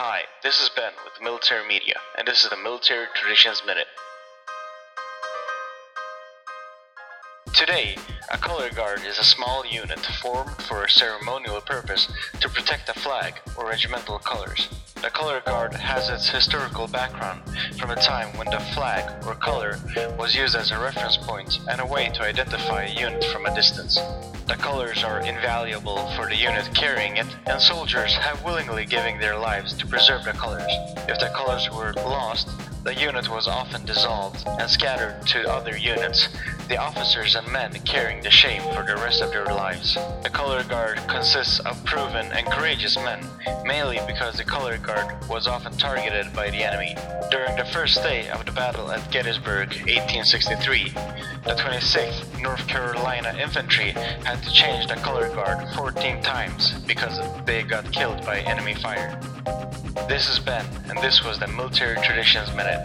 Hi, this is Ben with Military Media, and this is the Military Traditions Minute. Today, a color guard is a small unit formed for a ceremonial purpose to protect the flag or regimental colors. The color guard has its historical background from a time when the flag or color was used as a reference point and a way to identify a unit from a distance. The colors are invaluable for the unit carrying it, and soldiers have willingly given their lives to preserve the colors. If the colors were lost, the unit was often dissolved and scattered to other units, the officers and men carrying the shame for the rest of their lives. The color guard consists of proven and courageous men, mainly because the color guard was often targeted by the enemy. During the first day of the battle at Gettysburg, 1863, the 26th North Carolina Infantry had to change the color guard 14 times because they got killed by enemy fire. This is Ben, and this was the Military Traditions Minute.